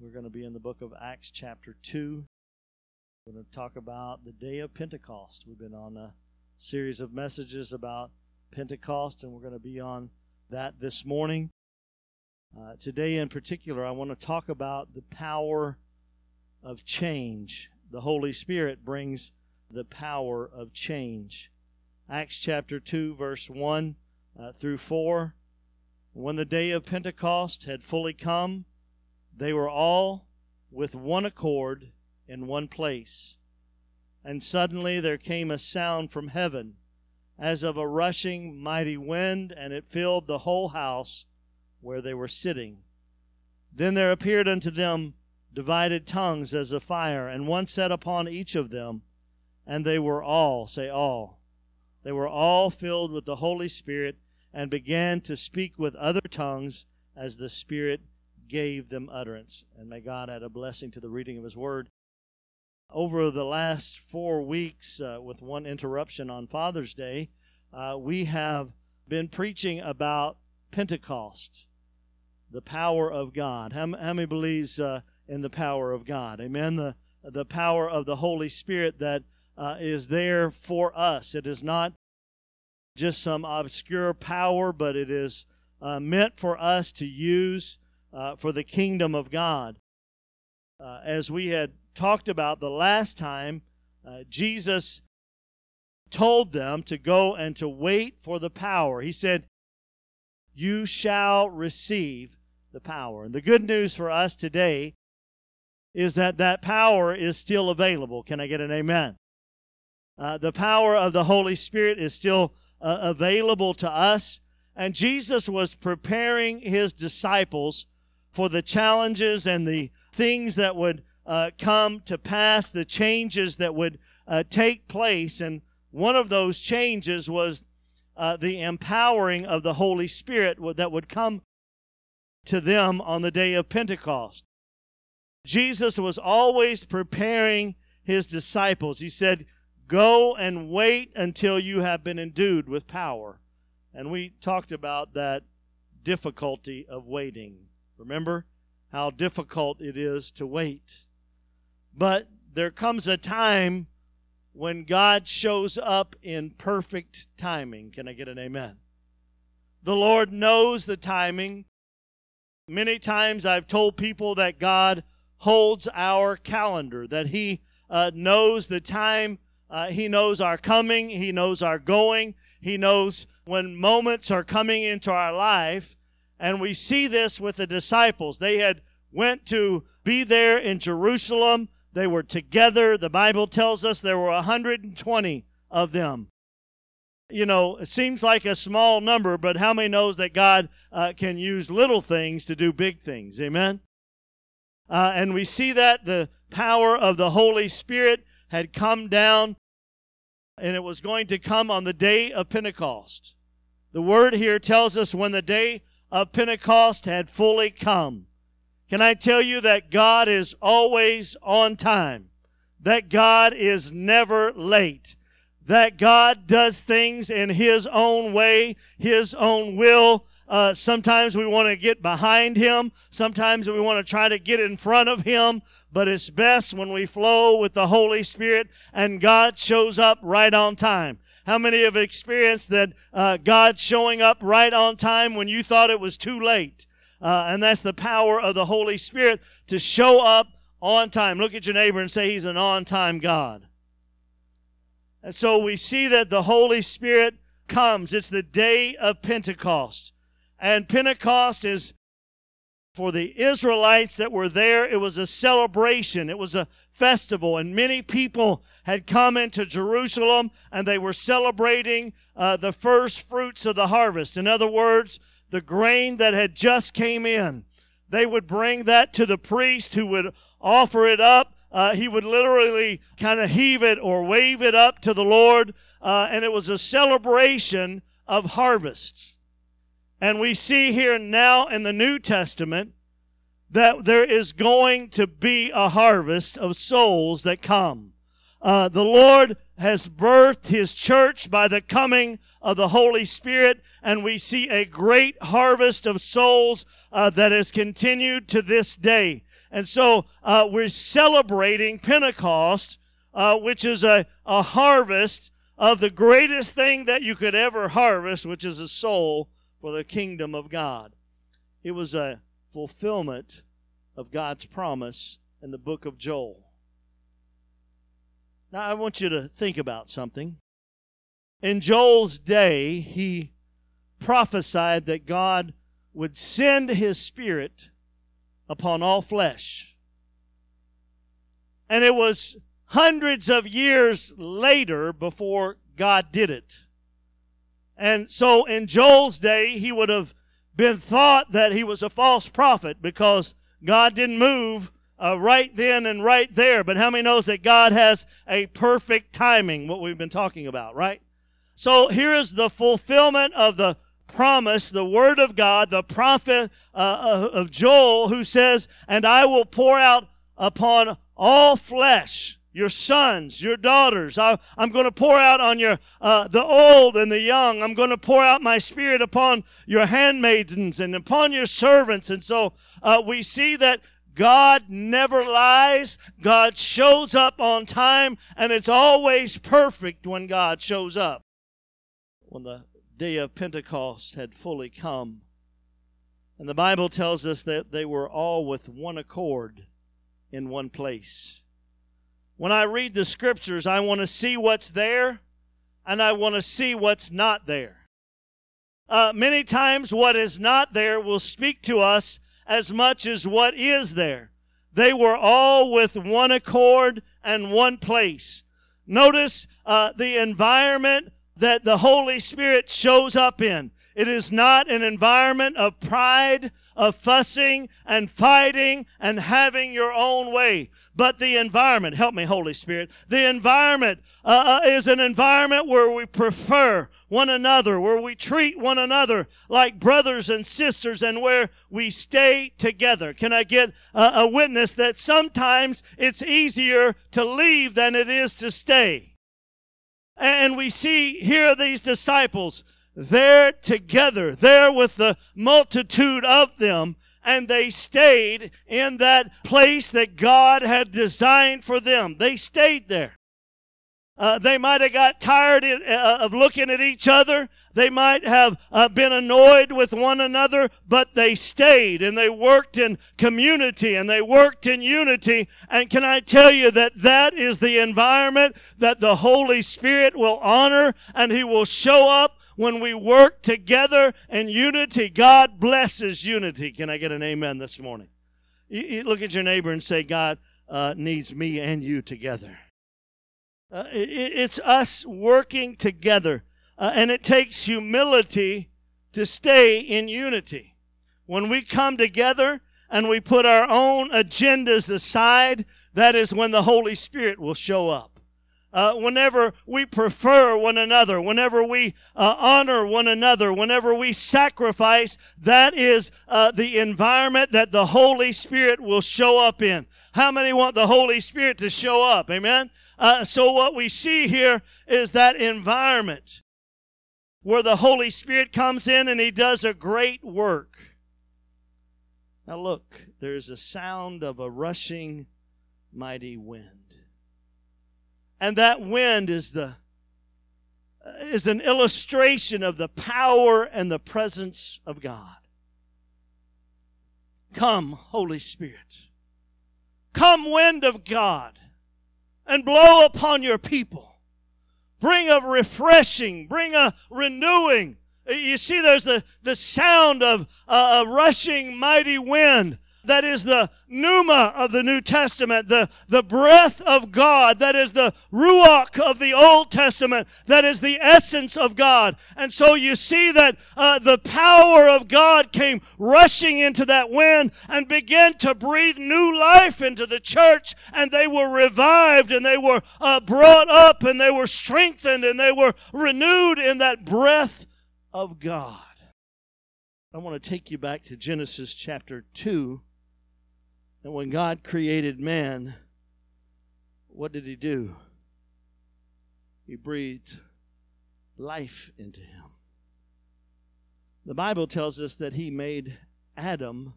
We're going to be in the book of Acts, chapter 2. We're going to talk about the day of Pentecost. We've been on a series of messages about Pentecost, and we're going to be on that this morning. Uh, today, in particular, I want to talk about the power of change. The Holy Spirit brings the power of change. Acts chapter 2, verse 1 uh, through 4. When the day of Pentecost had fully come, they were all with one accord in one place. And suddenly there came a sound from heaven, as of a rushing mighty wind, and it filled the whole house where they were sitting. Then there appeared unto them divided tongues as of fire, and one sat upon each of them, and they were all, say all, they were all filled with the Holy Spirit, and began to speak with other tongues as the Spirit gave them utterance. And may God add a blessing to the reading of His Word. Over the last four weeks, uh, with one interruption on Father's Day, uh, we have been preaching about Pentecost, the power of God. How, how many believes uh, in the power of God? Amen. The the power of the Holy Spirit that uh, is there for us. It is not just some obscure power, but it is uh, meant for us to use uh, for the kingdom of God. Uh, as we had talked about the last time, uh, Jesus told them to go and to wait for the power. He said, You shall receive the power. And the good news for us today is that that power is still available. Can I get an amen? Uh, the power of the Holy Spirit is still uh, available to us. And Jesus was preparing his disciples for the challenges and the things that would uh, come to pass, the changes that would uh, take place. And one of those changes was uh, the empowering of the Holy Spirit that would come to them on the day of Pentecost. Jesus was always preparing his disciples. He said, Go and wait until you have been endued with power. And we talked about that difficulty of waiting. Remember how difficult it is to wait. But there comes a time when God shows up in perfect timing. Can I get an amen? The Lord knows the timing. Many times I've told people that God holds our calendar, that He uh, knows the time, uh, He knows our coming, He knows our going, He knows when moments are coming into our life. And we see this with the disciples. They had went to be there in Jerusalem. They were together. The Bible tells us there were 120 of them. You know, it seems like a small number, but how many knows that God uh, can use little things to do big things? Amen. Uh, and we see that the power of the Holy Spirit had come down, and it was going to come on the day of Pentecost. The word here tells us when the day of Pentecost had fully come. Can I tell you that God is always on time? That God is never late? That God does things in His own way, His own will. Uh, sometimes we want to get behind Him. Sometimes we want to try to get in front of Him. But it's best when we flow with the Holy Spirit and God shows up right on time. How many have experienced that uh, God showing up right on time when you thought it was too late? Uh, and that's the power of the Holy Spirit to show up on time. Look at your neighbor and say, He's an on time God. And so we see that the Holy Spirit comes. It's the day of Pentecost. And Pentecost is for the Israelites that were there, it was a celebration. It was a festival. And many people had come into Jerusalem and they were celebrating uh, the first fruits of the harvest. In other words, the grain that had just came in. They would bring that to the priest who would offer it up. Uh, he would literally kind of heave it or wave it up to the Lord. Uh, and it was a celebration of harvests. And we see here now in the New Testament that there is going to be a harvest of souls that come. Uh, the Lord has birthed His church by the coming of the Holy Spirit, and we see a great harvest of souls uh, that has continued to this day. And so uh, we're celebrating Pentecost, uh, which is a, a harvest of the greatest thing that you could ever harvest, which is a soul for the kingdom of God. It was a fulfillment of God's promise in the book of Joel. Now, I want you to think about something. In Joel's day, he prophesied that God would send his spirit upon all flesh. And it was hundreds of years later before God did it. And so in Joel's day, he would have been thought that he was a false prophet because God didn't move uh, right then and right there. But how many knows that God has a perfect timing, what we've been talking about, right? So here is the fulfillment of the promise, the word of God, the prophet uh, of Joel, who says, And I will pour out upon all flesh, your sons, your daughters. I, am going to pour out on your uh, the old and the young. I'm going to pour out my spirit upon your handmaidens and upon your servants. And so uh, we see that God never lies. God shows up on time, and it's always perfect when God shows up. When the day of Pentecost had fully come. And the Bible tells us that they were all with one accord in one place. When I read the scriptures, I want to see what's there and I want to see what's not there. Uh, many times, what is not there will speak to us as much as what is there. They were all with one accord and one place. Notice uh, the environment that the Holy Spirit shows up in. It is not an environment of pride, of fussing and fighting and having your own way. But the environment, help me, Holy Spirit, the environment uh, uh, is an environment where we prefer one another, where we treat one another like brothers and sisters, and where we stay together. Can I get a, a witness that sometimes it's easier to leave than it is to stay? And we see here these disciples, they're together, there with the multitude of them, and they stayed in that place that God had designed for them. They stayed there. Uh, they might have got tired uh, of looking at each other. They might have uh, been annoyed with one another, but they stayed and they worked in community and they worked in unity. And can I tell you that that is the environment that the Holy Spirit will honor and He will show up when we work together in unity. God blesses unity. Can I get an amen this morning? You, you look at your neighbor and say, God uh, needs me and you together. Uh, it, it's us working together. Uh, and it takes humility to stay in unity. When we come together and we put our own agendas aside, that is when the Holy Spirit will show up. Uh, whenever we prefer one another, whenever we uh, honor one another, whenever we sacrifice, that is uh, the environment that the Holy Spirit will show up in. How many want the Holy Spirit to show up? Amen? Uh, so, what we see here is that environment where the Holy Spirit comes in and He does a great work. Now, look, there's a sound of a rushing mighty wind. And that wind is the uh, is an illustration of the power and the presence of God. Come, Holy Spirit. Come, wind of God and blow upon your people. Bring a refreshing, bring a renewing. Uh, you see, there's the, the sound of a rushing mighty wind that is the pneuma of the New Testament, the, the breath of God, that is the ruach of the Old Testament, that is the essence of God. And so you see that uh, the power of God came rushing into that wind and began to breathe new life into the church, and they were revived, and they were uh, brought up, and they were strengthened, and they were renewed in that breath of God. I want to take you back to Genesis chapter 2 and when God created man, what did he do? He breathed life into him. The Bible tells us that he made Adam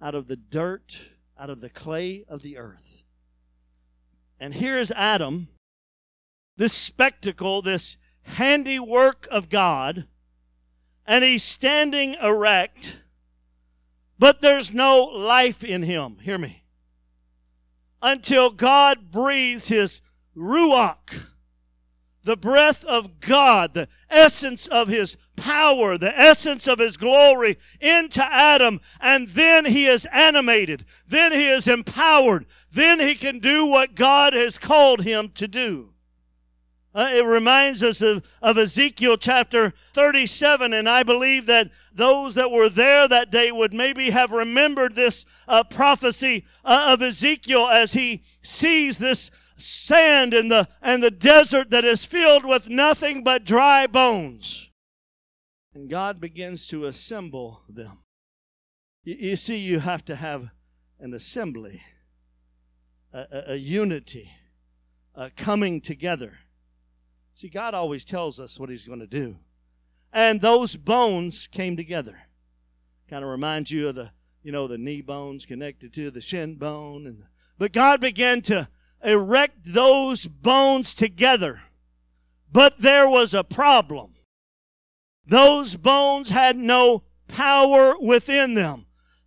out of the dirt, out of the clay of the earth. And here is Adam, this spectacle, this handiwork of God, and he's standing erect, but there's no life in him. Hear me. Until God breathes his ruach, the breath of God, the essence of his power, the essence of his glory into Adam, and then he is animated. Then he is empowered. Then he can do what God has called him to do. Uh, it reminds us of, of Ezekiel chapter 37, and I believe that those that were there that day would maybe have remembered this uh, prophecy uh, of Ezekiel as he sees this sand and the, and the desert that is filled with nothing but dry bones. And God begins to assemble them. You, you see, you have to have an assembly, a, a, a unity, a coming together. See, God always tells us what He's going to do. And those bones came together. Kind of reminds you of the, you know, the knee bones connected to the shin bone. And, but God began to erect those bones together. But there was a problem. Those bones had no power within them.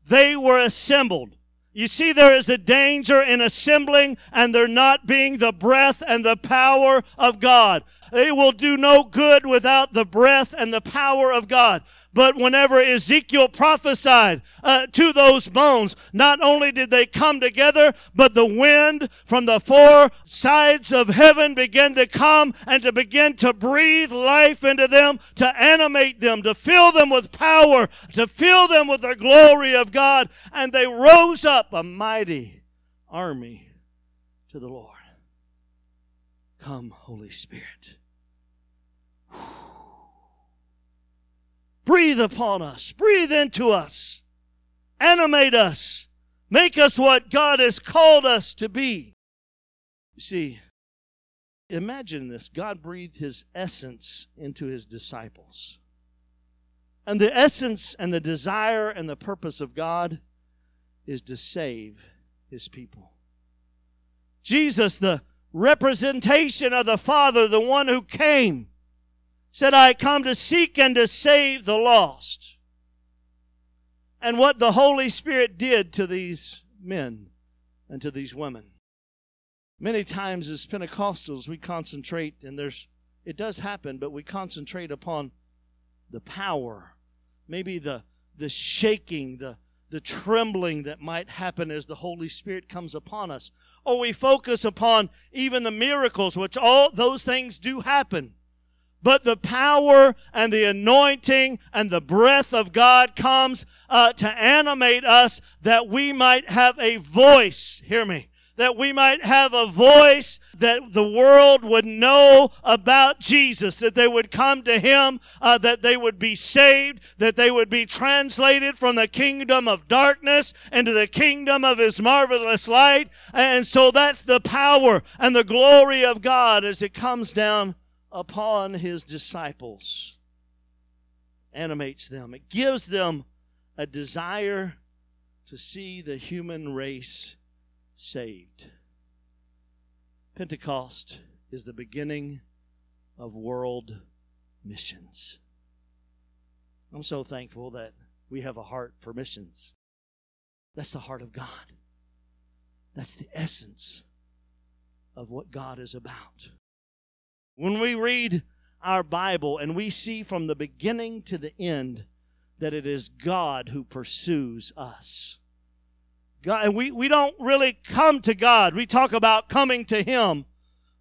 They were assembled. You see, there is a danger in assembling and there not being the breath and the power of God. It will do no good without the breath and the power of God. But whenever Ezekiel prophesied uh, to those bones, not only did they come together, but the wind from the four sides of heaven began to come and to begin to breathe life into them, to animate them, to fill them with power, to fill them with the glory of God. And they rose up a mighty army to the Lord. Come, Holy Spirit. Breathe upon us. Breathe into us. Animate us. Make us what God has called us to be. You see, imagine this God breathed his essence into his disciples. And the essence and the desire and the purpose of God is to save his people. Jesus, the representation of the Father, the one who came said, I come to seek and to save the lost. And what the Holy Spirit did to these men and to these women. Many times as Pentecostals, we concentrate, and there's, it does happen, but we concentrate upon the power, maybe the, the shaking, the, the trembling that might happen as the Holy Spirit comes upon us. Or we focus upon even the miracles, which all those things do happen. But the power and the anointing and the breath of God comes uh, to animate us that we might have a voice. Hear me. That we might have a voice that the world would know about Jesus, that they would come to Him, uh, that they would be saved, that they would be translated from the kingdom of darkness into the kingdom of His marvelous light. And so that's the power and the glory of God as it comes down upon his disciples animates them. It gives them a desire to see the human race saved. Pentecost is the beginning of world missions. I'm so thankful that we have a heart for missions. That's the heart of God. That's the essence of what God is about. When we read our Bible and we see from the beginning to the end that it is God who pursues us. God, we, we don't really come to God. We talk about coming to Him,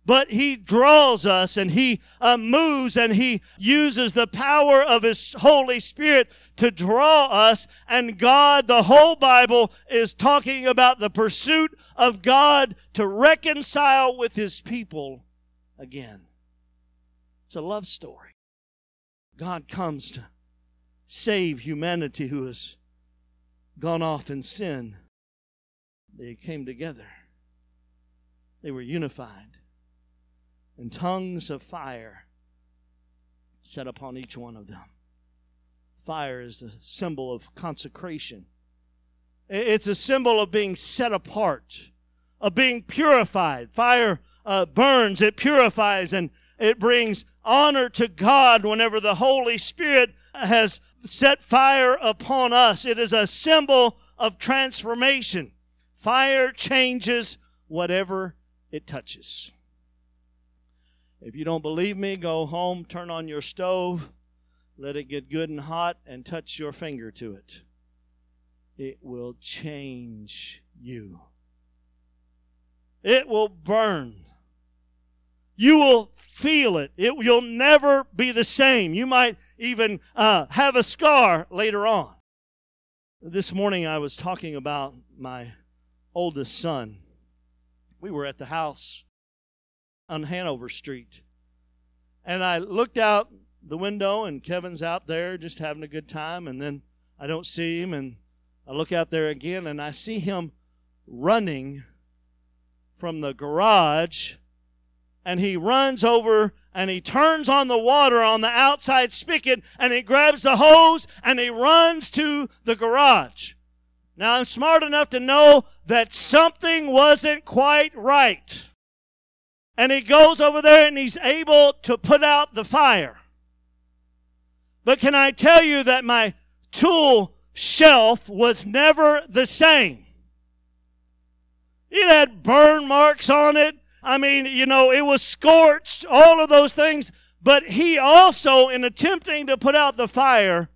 but He draws us and He uh, moves and He uses the power of His Holy Spirit to draw us. And God, the whole Bible is talking about the pursuit of God to reconcile with His people again. It's a love story. God comes to save humanity who has gone off in sin. They came together, they were unified, and tongues of fire set upon each one of them. Fire is the symbol of consecration. It's a symbol of being set apart, of being purified. Fire uh, burns, it purifies, and it brings honor to God whenever the Holy Spirit has set fire upon us. It is a symbol of transformation. Fire changes whatever it touches. If you don't believe me, go home, turn on your stove, let it get good and hot, and touch your finger to it. It will change you. It will burn. You will feel it. it you'll never be the same. You might even uh, have a scar later on. This morning I was talking about my oldest son. We were at the house on Hanover Street. And I looked out the window, and Kevin's out there just having a good time. And then I don't see him, and I look out there again, and I see him running from the garage and he runs over and he turns on the water on the outside spigot and he grabs the hose and he runs to the garage. Now I'm smart enough to know that something wasn't quite right. And he goes over there and he's able to put out the fire. But can I tell you that my tool shelf was never the same? It had burn marks on it. I mean, you know, it was scorched, all of those things. But he also, in attempting to put out the fire,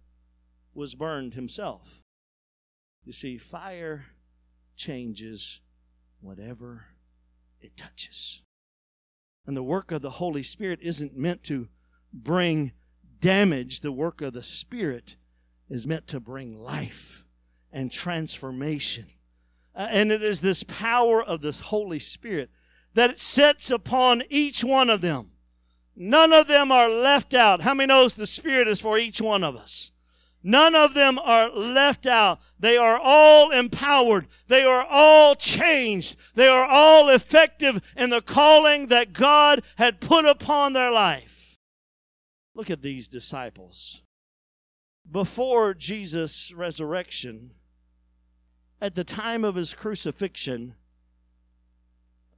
was burned himself. You see, fire changes whatever it touches. And the work of the Holy Spirit isn't meant to bring damage, the work of the Spirit is meant to bring life and transformation. Uh, and it is this power of this Holy Spirit that it sets upon each one of them. None of them are left out. How many knows the Spirit is for each one of us? None of them are left out. They are all empowered. They are all changed. They are all effective in the calling that God had put upon their life. Look at these disciples. Before Jesus' resurrection, at the time of his crucifixion,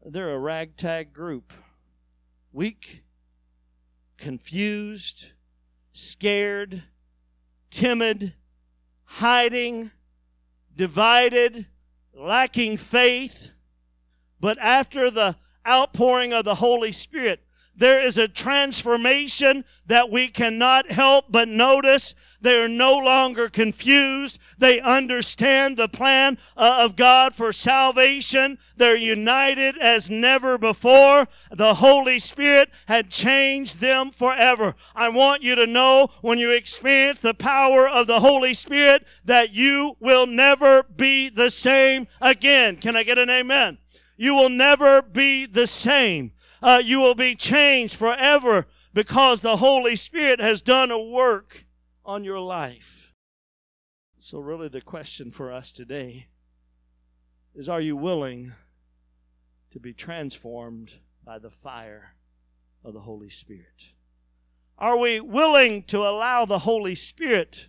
they're a ragtag group. Weak, confused, scared, timid, hiding, divided, lacking faith. But after the outpouring of the Holy Spirit, there is a transformation that we cannot help but notice. They are no longer confused. They understand the plan uh, of God for salvation. They're united as never before. The Holy Spirit had changed them forever. I want you to know when you experience the power of the Holy Spirit that you will never be the same again. Can I get an amen? You will never be the same uh, you will be changed forever because the Holy Spirit has done a work on your life. So, really, the question for us today is Are you willing to be transformed by the fire of the Holy Spirit? Are we willing to allow the Holy Spirit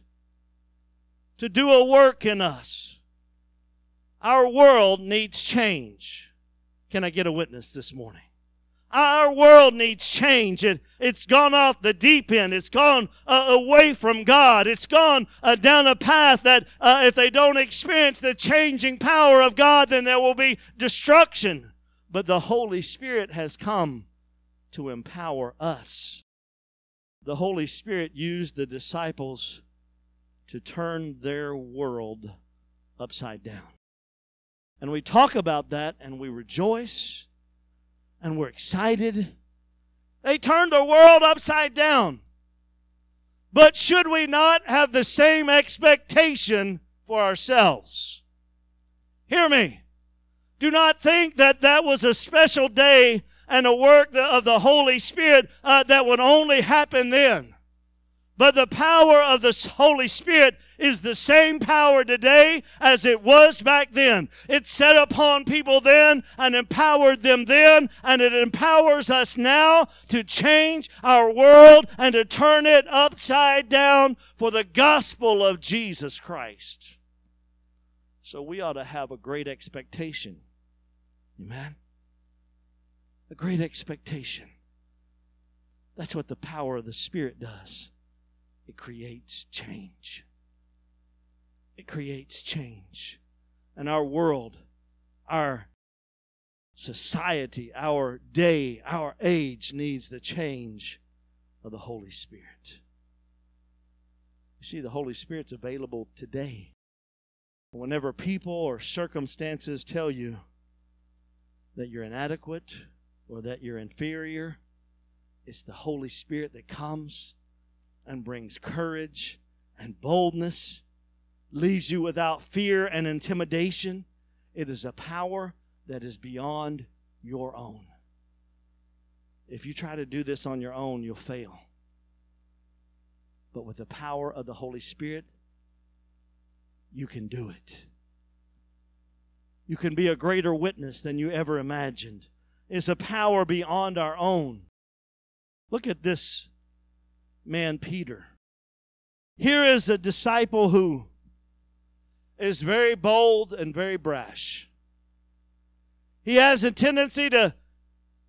to do a work in us? Our world needs change. Can I get a witness this morning? Our world needs change. It, it's gone off the deep end. It's gone uh, away from God. It's gone uh, down a path that uh, if they don't experience the changing power of God, then there will be destruction. But the Holy Spirit has come to empower us. The Holy Spirit used the disciples to turn their world upside down. And we talk about that and we rejoice and we're excited. They turned the world upside down. But should we not have the same expectation for ourselves? Hear me. Do not think that that was a special day and a work of the Holy Spirit uh, that would only happen then. But the power of the Holy Spirit is the same power today as it was back then. It set upon people then and empowered them then, and it empowers us now to change our world and to turn it upside down for the gospel of Jesus Christ. So we ought to have a great expectation. Amen? A great expectation. That's what the power of the Spirit does. It creates change. It creates change. And our world, our society, our day, our age needs the change of the Holy Spirit. You see, the Holy Spirit's available today. Whenever people or circumstances tell you that you're inadequate or that you're inferior, it's the Holy Spirit that comes and brings courage and boldness, leaves you without fear and intimidation. It is a power that is beyond your own. If you try to do this on your own, you'll fail. But with the power of the Holy Spirit, you can do it. You can be a greater witness than you ever imagined. It's a power beyond our own. Look at this man, Peter. Here is a disciple who is very bold and very brash. He has a tendency to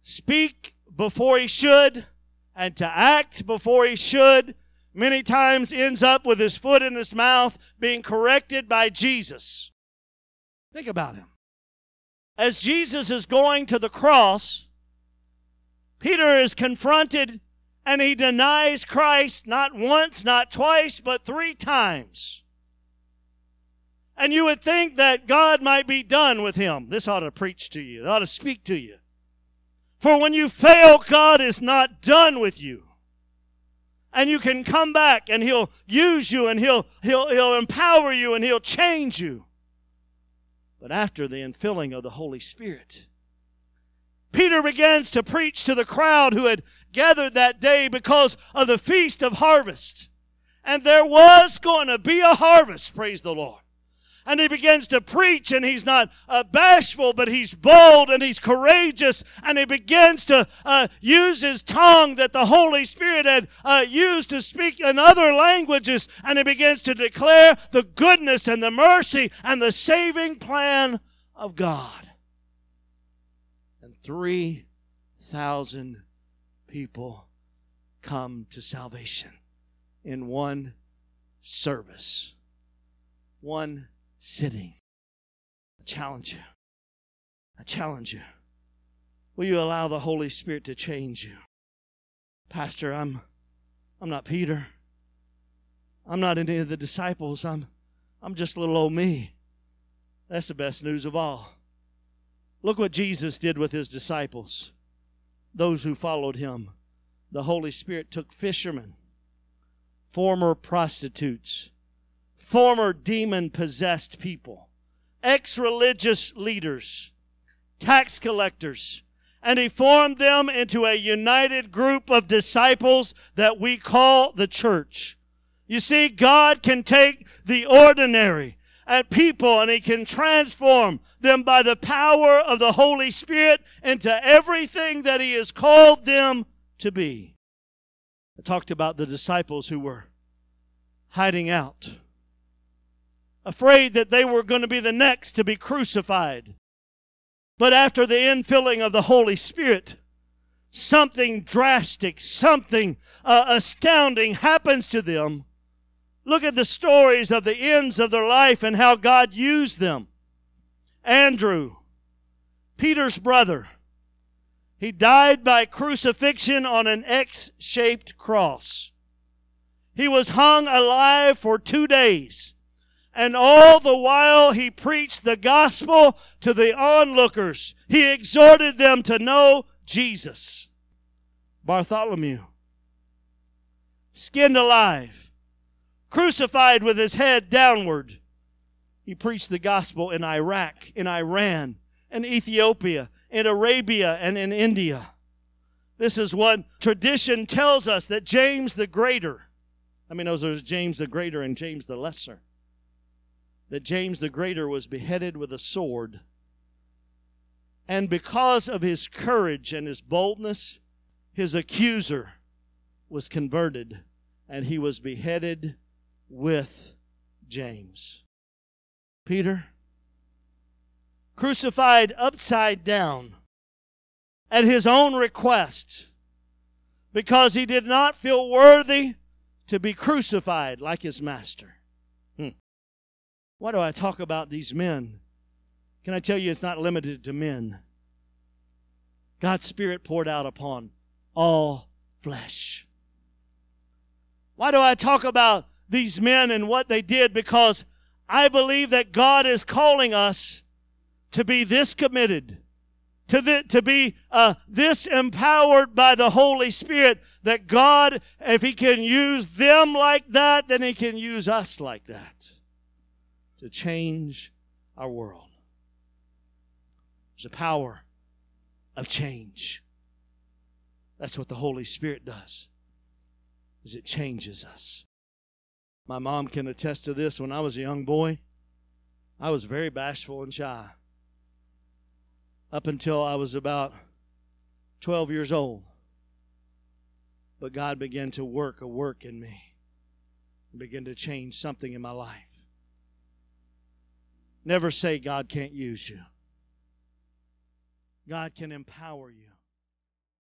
speak before he should and to act before he should many times ends up with his foot in his mouth being corrected by Jesus. Think about him. As Jesus is going to the cross, Peter is confronted and he denies Christ not once, not twice, but three times. And you would think that God might be done with him. This ought to preach to you, it ought to speak to you. For when you fail, God is not done with you. And you can come back and he'll use you and he'll he'll he'll empower you and he'll change you. But after the infilling of the holy spirit peter begins to preach to the crowd who had gathered that day because of the feast of harvest. And there was going to be a harvest praise the lord and he begins to preach and he's not uh, bashful but he's bold and he's courageous and he begins to uh, use his tongue that the holy spirit had uh, used to speak in other languages and he begins to declare the goodness and the mercy and the saving plan of god. And 3000 people come to salvation in one service. One sitting. I challenge you. I challenge you. Will you allow the Holy Spirit to change you? Pastor, I'm I'm not Peter. I'm not any of the disciples. I'm I'm just little old me. That's the best news of all. Look what Jesus did with his disciples, those who followed him. The Holy Spirit took fishermen, former prostitutes, former demon possessed people, ex religious leaders, tax collectors, and he formed them into a united group of disciples that we call the church. You see, God can take the ordinary and people and he can transform them by the power of the Holy Spirit into everything that he has called them to be. I talked about the disciples who were hiding out afraid that they were going to be the next to be crucified. But after the infilling of the Holy Spirit, something drastic, something uh, astounding happens to them. Look at the stories of the ends of their life and how God used them. Andrew, Peter's brother, he died by crucifixion on an X shaped cross. He was hung alive for two days. And all the while he preached the gospel to the onlookers. He exhorted them to know Jesus. Bartholomew, skinned alive, crucified with his head downward. He preached the gospel in Iraq, in Iran, in Ethiopia, in Arabia, and in India. This is what tradition tells us that James the Greater, I mean, those are James the Greater and James the Lesser that James the Greater was beheaded with a sword. And because of his courage and his boldness, his accuser was converted and he was beheaded with James. Peter, crucified upside down at his own request because he did not feel worthy to be crucified like his master. Hmm. Why do I talk about these men? Can I tell you it's not limited to men? God's Spirit poured out upon all flesh. Why do I talk about these men and what they did? Because I believe that God is calling us to be this committed to, the, to be uh, this empowered by the Holy Spirit that God, if He can use them like that, then He can use us like that to change our world. There's a power of change. That's what the Holy Spirit does. Is it changes us. My mom can attest to this. When I was a young boy, I was very bashful and shy up until I was about 12 years old. But God began to work a work in me, begin to change something in my life. Never say God can't use you. God can empower you.